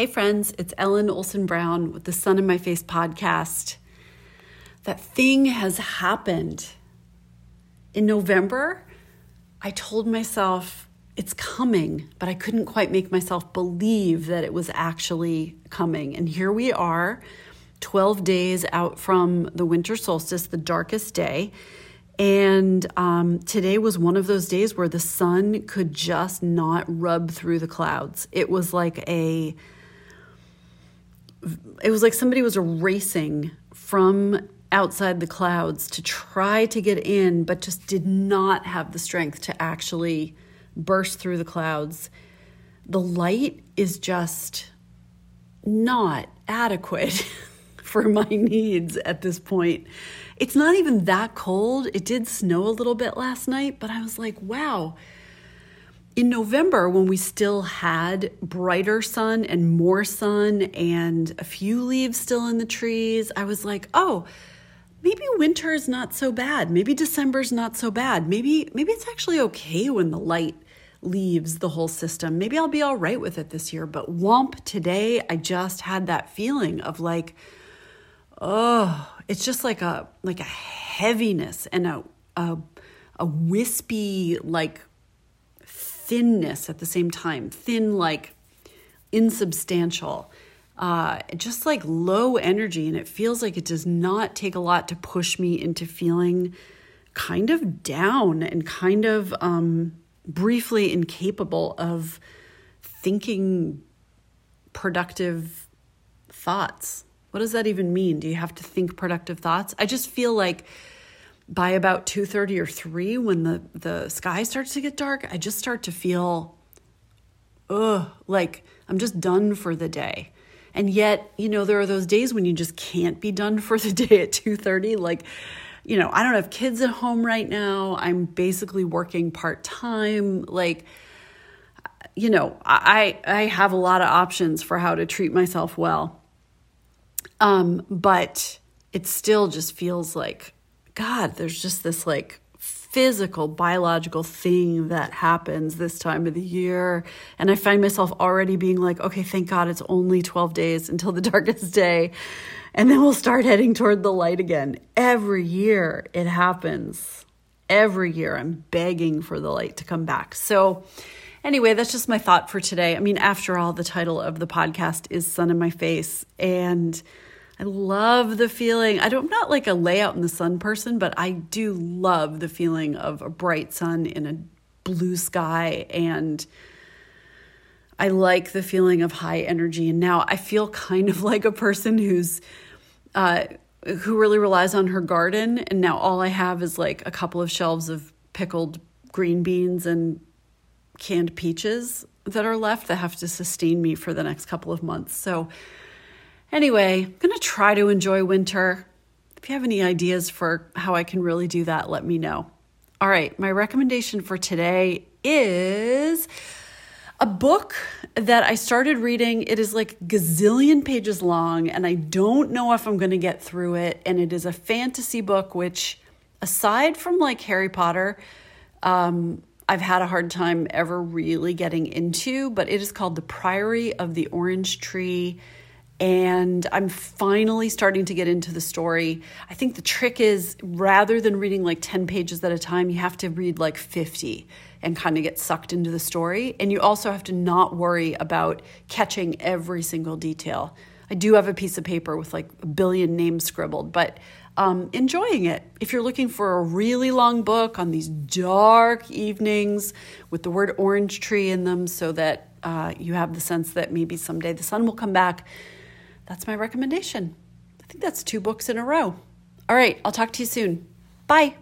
Hey, friends, it's Ellen Olson Brown with the Sun in My Face podcast. That thing has happened. In November, I told myself it's coming, but I couldn't quite make myself believe that it was actually coming. And here we are, 12 days out from the winter solstice, the darkest day. And um, today was one of those days where the sun could just not rub through the clouds. It was like a, it was like somebody was racing from outside the clouds to try to get in, but just did not have the strength to actually burst through the clouds. The light is just not adequate for my needs at this point. It's not even that cold. It did snow a little bit last night, but I was like, wow. In November, when we still had brighter sun and more sun and a few leaves still in the trees, I was like, oh, maybe winter is not so bad. Maybe December's not so bad. Maybe maybe it's actually okay when the light leaves the whole system. Maybe I'll be all right with it this year. But womp today, I just had that feeling of like, oh, it's just like a like a heaviness and a a, a wispy like thinness at the same time thin like insubstantial uh, just like low energy and it feels like it does not take a lot to push me into feeling kind of down and kind of um, briefly incapable of thinking productive thoughts what does that even mean? Do you have to think productive thoughts? I just feel like by about 2:30 or 3 when the the sky starts to get dark, I just start to feel ugh, like I'm just done for the day. And yet, you know, there are those days when you just can't be done for the day at 2:30 like you know, I don't have kids at home right now. I'm basically working part-time like you know, I I have a lot of options for how to treat myself well. Um, but it still just feels like, God, there's just this like physical, biological thing that happens this time of the year. And I find myself already being like, okay, thank God it's only 12 days until the darkest day. And then we'll start heading toward the light again. Every year it happens. Every year I'm begging for the light to come back. So, anyway, that's just my thought for today. I mean, after all, the title of the podcast is Sun in My Face. And I love the feeling. I don't, I'm not like a layout in the sun person, but I do love the feeling of a bright sun in a blue sky. And I like the feeling of high energy. And now I feel kind of like a person who's, uh, who really relies on her garden. And now all I have is like a couple of shelves of pickled green beans and canned peaches that are left that have to sustain me for the next couple of months. So, Anyway, I'm going to try to enjoy winter. If you have any ideas for how I can really do that, let me know. All right, my recommendation for today is a book that I started reading. It is like gazillion pages long, and I don't know if I'm going to get through it. And it is a fantasy book, which, aside from like Harry Potter, um, I've had a hard time ever really getting into, but it is called The Priory of the Orange Tree and I'm finally starting to get into the story. I think the trick is rather than reading like 10 pages at a time, you have to read like 50 and kind of get sucked into the story. And you also have to not worry about catching every single detail. I do have a piece of paper with like a billion names scribbled, but um, enjoying it. If you're looking for a really long book on these dark evenings with the word orange tree in them so that uh, you have the sense that maybe someday the sun will come back that's my recommendation. I think that's two books in a row. All right, I'll talk to you soon. Bye.